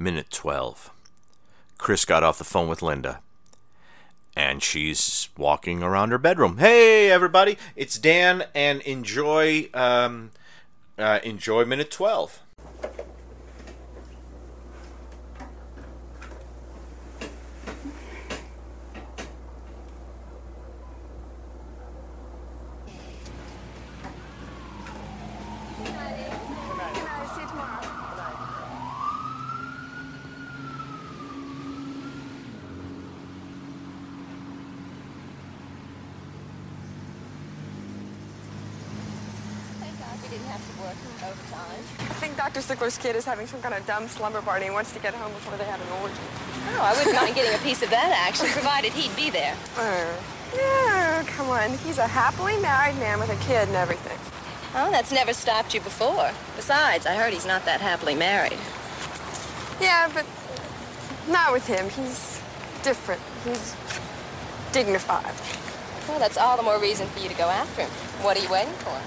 Minute 12. Chris got off the phone with Linda. And she's walking around her bedroom. Hey, everybody, it's Dan, and enjoy, um, uh, enjoy minute 12. We didn't have to work overtime. I think Dr. Sickler's kid is having some kind of dumb slumber party and wants to get home before they have an orgy. Oh, I wouldn't mind getting a piece of that action, provided he'd be there. Oh, yeah, come on. He's a happily married man with a kid and everything. Oh, that's never stopped you before. Besides, I heard he's not that happily married. Yeah, but not with him. He's different. He's dignified. Well, that's all the more reason for you to go after him. What are you waiting for?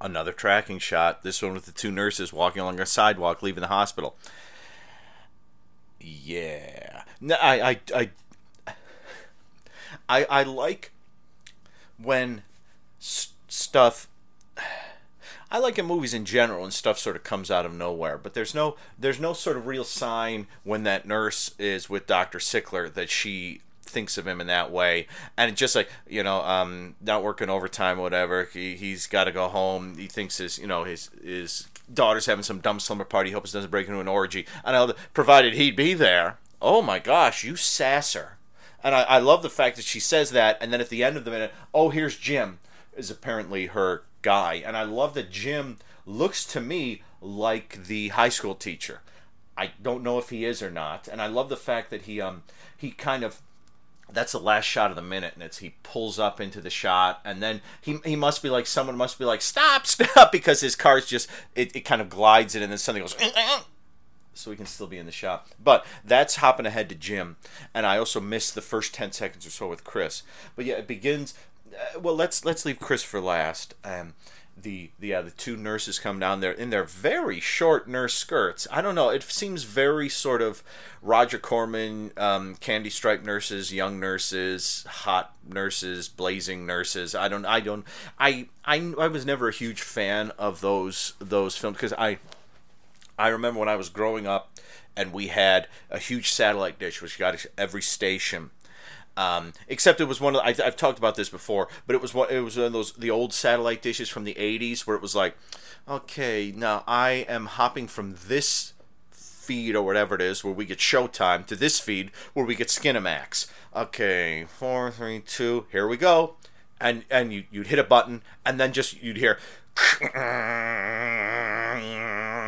Another tracking shot. This one with the two nurses walking along a sidewalk, leaving the hospital. Yeah. No, I, I, I, I, I like when s- stuff. I like in movies in general when stuff sort of comes out of nowhere, but there's no there's no sort of real sign when that nurse is with Doctor Sickler that she thinks of him in that way, and just like you know, um, not working overtime or whatever. He he's got to go home. He thinks his you know his his daughter's having some dumb slumber party. He hopes it doesn't break into an orgy. And I, provided he'd be there. Oh my gosh, you sasser. And I, I love the fact that she says that, and then at the end of the minute, oh, here's Jim, is apparently her guy. And I love that Jim looks to me like the high school teacher. I don't know if he is or not. And I love the fact that he um he kind of that's the last shot of the minute and it's he pulls up into the shot and then he, he must be like someone must be like stop stop because his car's just it, it kind of glides in and then something goes so he can still be in the shot. But that's hopping ahead to Jim, and I also missed the first ten seconds or so with Chris. But yeah, it begins. Uh, well, let's let's leave Chris for last. Um, the the yeah, the two nurses come down there in their very short nurse skirts. I don't know. It seems very sort of Roger Corman, um, candy stripe nurses, young nurses, hot nurses, blazing nurses. I don't. I don't. I I I was never a huge fan of those those films because I I remember when I was growing up and we had a huge satellite dish which got every station. Um, except it was one of I, I've talked about this before, but it was one it was one of those the old satellite dishes from the '80s where it was like, okay, now I am hopping from this feed or whatever it is where we get Showtime to this feed where we get Skinemax. Okay, four, three, two, here we go, and and you you'd hit a button and then just you'd hear.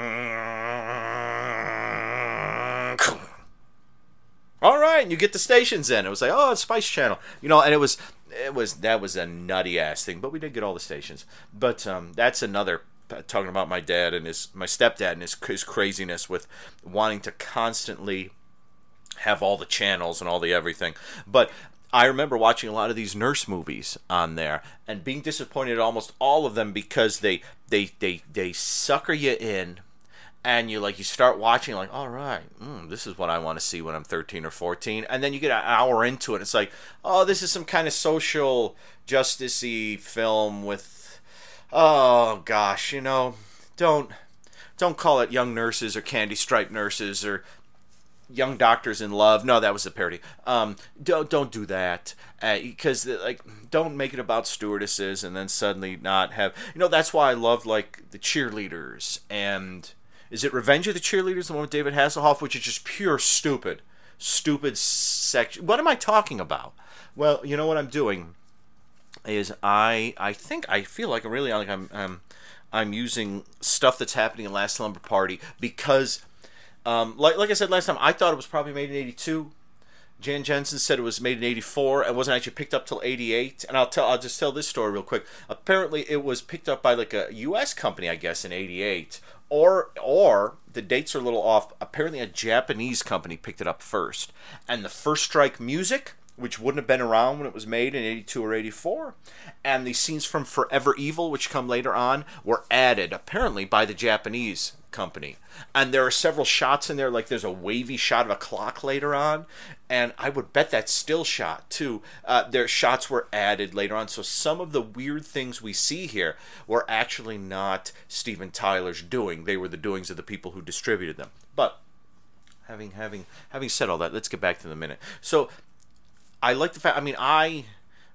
all right, and you get the stations in. It was like, oh, it's Spice Channel, you know, and it was, it was that was a nutty ass thing, but we did get all the stations. But um, that's another talking about my dad and his my stepdad and his his craziness with wanting to constantly have all the channels and all the everything. But I remember watching a lot of these nurse movies on there and being disappointed at almost all of them because they they they they sucker you in and you like you start watching like all right mm, this is what i want to see when i'm 13 or 14 and then you get an hour into it it's like oh this is some kind of social justicey film with oh gosh you know don't don't call it young nurses or candy stripe nurses or young doctors in love. No that was a parody. Um don't don't do that because like don't make it about stewardesses and then suddenly not have you know that's why i love like the cheerleaders and is it Revenge of the Cheerleaders, the one with David Hasselhoff, which is just pure stupid, stupid section? What am I talking about? Well, you know what I'm doing is I I think I feel like I'm really like I'm, I'm I'm using stuff that's happening in Last Slumber Party because, um, like like I said last time, I thought it was probably made in '82. Jan Jensen said it was made in '84 and wasn't actually picked up till '88. And I'll tell I'll just tell this story real quick. Apparently, it was picked up by like a U.S. company, I guess, in '88, or or the dates are a little off. Apparently, a Japanese company picked it up first, and the First Strike Music which wouldn't have been around when it was made in 82 or 84. And the scenes from Forever Evil, which come later on, were added apparently by the Japanese company. And there are several shots in there, like there's a wavy shot of a clock later on. And I would bet that still shot too. Uh, their shots were added later on. So some of the weird things we see here were actually not Steven Tyler's doing. They were the doings of the people who distributed them. But having having having said all that, let's get back to the minute. So I like the fact. I mean, I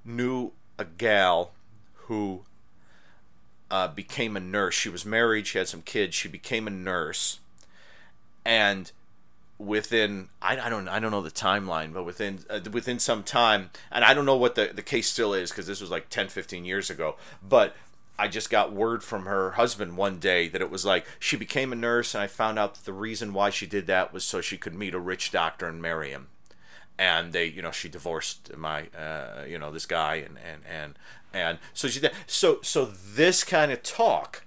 knew a gal who uh, became a nurse. She was married. She had some kids. She became a nurse, and within I, I don't I don't know the timeline, but within uh, within some time, and I don't know what the the case still is because this was like 10, 15 years ago, but. I just got word from her husband one day that it was like she became a nurse, and I found out that the reason why she did that was so she could meet a rich doctor and marry him and they you know she divorced my uh, you know this guy and and and and so she so so this kind of talk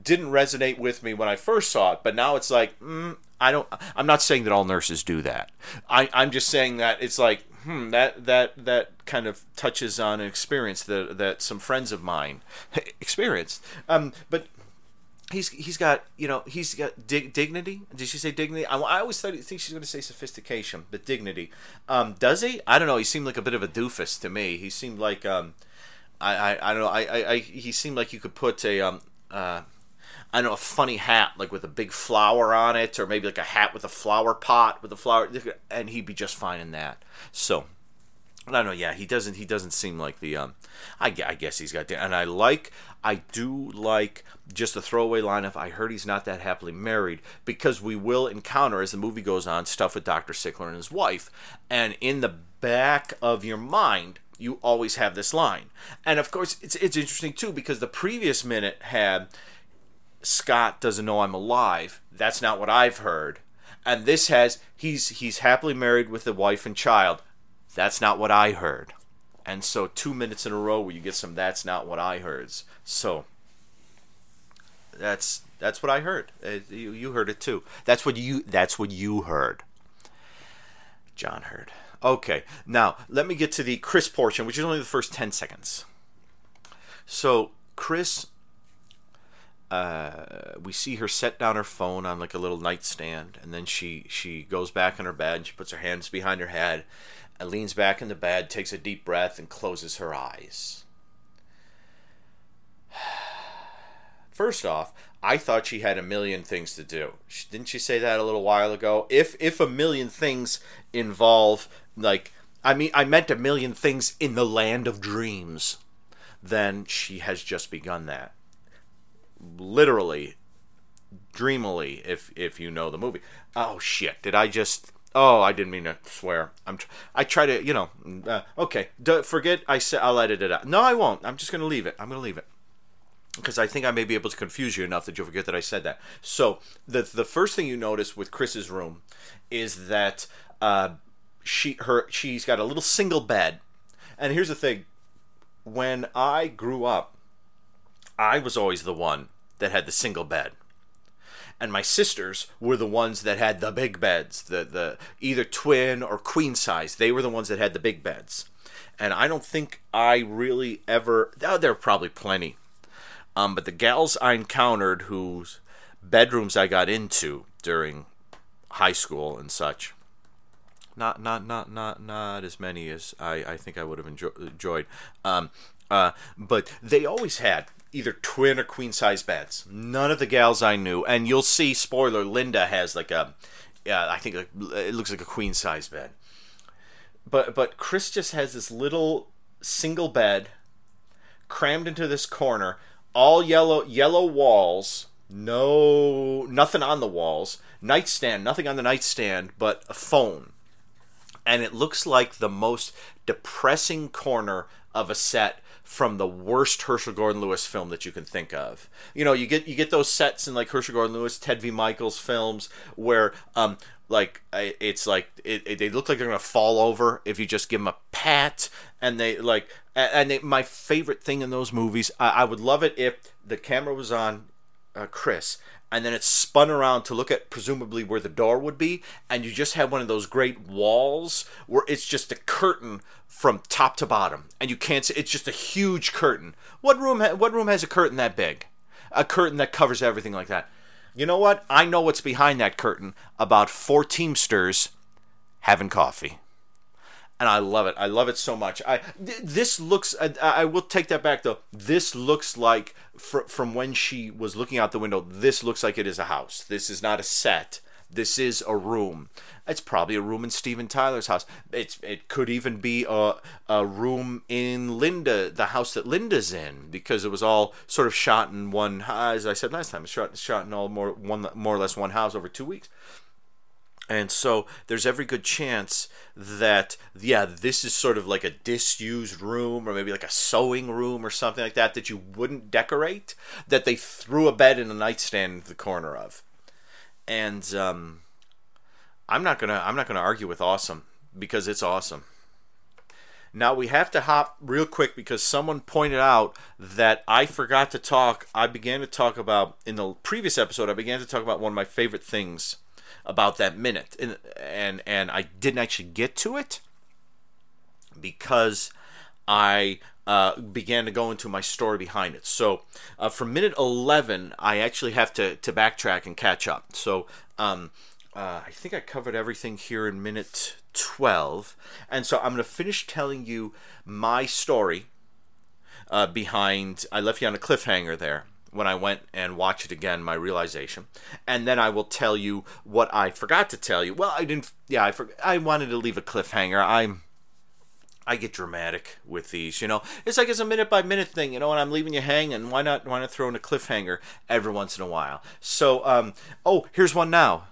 didn't resonate with me when I first saw it but now it's like mm, I don't I'm not saying that all nurses do that. I I'm just saying that it's like hmm that that that kind of touches on an experience that that some friends of mine experienced. Um but he's he's got you know he's got dig, dignity. Did she say dignity? I, I always thought, think she's going to say sophistication, but dignity. Um, does he? I don't know. He seemed like a bit of a doofus to me. He seemed like um, I, I, I don't know. I, I, I he seemed like you could put a um uh. I don't know a funny hat like with a big flower on it, or maybe like a hat with a flower pot with a flower, and he'd be just fine in that. So I don't know. Yeah, he doesn't. He doesn't seem like the. Um, I, I guess he's got. And I like. I do like just the throwaway line of "I heard he's not that happily married" because we will encounter as the movie goes on stuff with Doctor Sickler and his wife, and in the back of your mind you always have this line. And of course, it's it's interesting too because the previous minute had Scott doesn't know I'm alive. That's not what I've heard. And this has he's he's happily married with a wife and child that's not what I heard. And so two minutes in a row where you get some that's not what I heard. So that's that's what I heard. Uh, you, you heard it too. That's what you that's what you heard. John heard. Okay, now let me get to the Chris portion, which is only the first ten seconds. So Chris, uh, we see her set down her phone on like a little nightstand, and then she she goes back in her bed and she puts her hands behind her head, and leans back in the bed, takes a deep breath, and closes her eyes. First off, I thought she had a million things to do. Didn't she say that a little while ago? If if a million things involve like I mean I meant a million things in the land of dreams, then she has just begun that. Literally, dreamily, if if you know the movie. Oh shit! Did I just Oh, I didn't mean to swear. I'm. Tr- I try to, you know. Uh, okay, D- forget. I said I'll edit it out. No, I won't. I'm just gonna leave it. I'm gonna leave it because I think I may be able to confuse you enough that you'll forget that I said that. So the the first thing you notice with Chris's room is that uh, she her she's got a little single bed, and here's the thing: when I grew up, I was always the one that had the single bed and my sisters were the ones that had the big beds, the the either twin or queen size. They were the ones that had the big beds, and I don't think I really ever. Oh, there are probably plenty, um, but the gals I encountered whose bedrooms I got into during high school and such. Not not not not not as many as I, I think I would have enjoy, enjoyed. Um, uh, but they always had either twin or queen size beds. None of the gals I knew, and you'll see. Spoiler: Linda has like a, yeah, I think it looks like a queen size bed. But but Chris just has this little single bed, crammed into this corner, all yellow yellow walls. No, nothing on the walls. Nightstand, nothing on the nightstand, but a phone. And it looks like the most depressing corner of a set from the worst Herschell Gordon Lewis film that you can think of. You know, you get you get those sets in like Herschell Gordon Lewis, Ted V. Mikels films where um like it's like it, it, they look like they're gonna fall over if you just give them a pat and they like and they, my favorite thing in those movies I, I would love it if the camera was on uh, Chris and then it spun around to look at presumably where the door would be and you just have one of those great walls where it's just a curtain from top to bottom and you can't see it's just a huge curtain. What room ha- what room has a curtain that big? A curtain that covers everything like that. You know what? I know what's behind that curtain about four teamsters having coffee and I love it. I love it so much. I th- this looks. I, I, will take that back though. This looks like fr- from when she was looking out the window. This looks like it is a house. This is not a set. This is a room. It's probably a room in Steven Tyler's house. It's it could even be a a room in Linda, the house that Linda's in, because it was all sort of shot in one. As I said last time, it's shot shot in all more one more or less one house over two weeks. And so there's every good chance that, yeah, this is sort of like a disused room or maybe like a sewing room or something like that that you wouldn't decorate, that they threw a bed and a nightstand in the corner of. And um, I'm not gonna I'm not gonna argue with awesome because it's awesome. Now we have to hop real quick because someone pointed out that I forgot to talk. I began to talk about in the previous episode. I began to talk about one of my favorite things about that minute, and and and I didn't actually get to it because I uh, began to go into my story behind it. So uh, from minute 11, I actually have to, to backtrack and catch up. So um, uh, I think I covered everything here in minute 12. And so I'm going to finish telling you my story uh, behind. I left you on a cliffhanger there when I went and watched it again, my realization, and then I will tell you what I forgot to tell you. Well, I didn't. Yeah, I for, I wanted to leave a cliffhanger. I'm. I get dramatic with these, you know. It's like it's a minute by minute thing, you know, and I'm leaving you hanging. Why not? Why not throw in a cliffhanger every once in a while? So, um, oh, here's one now.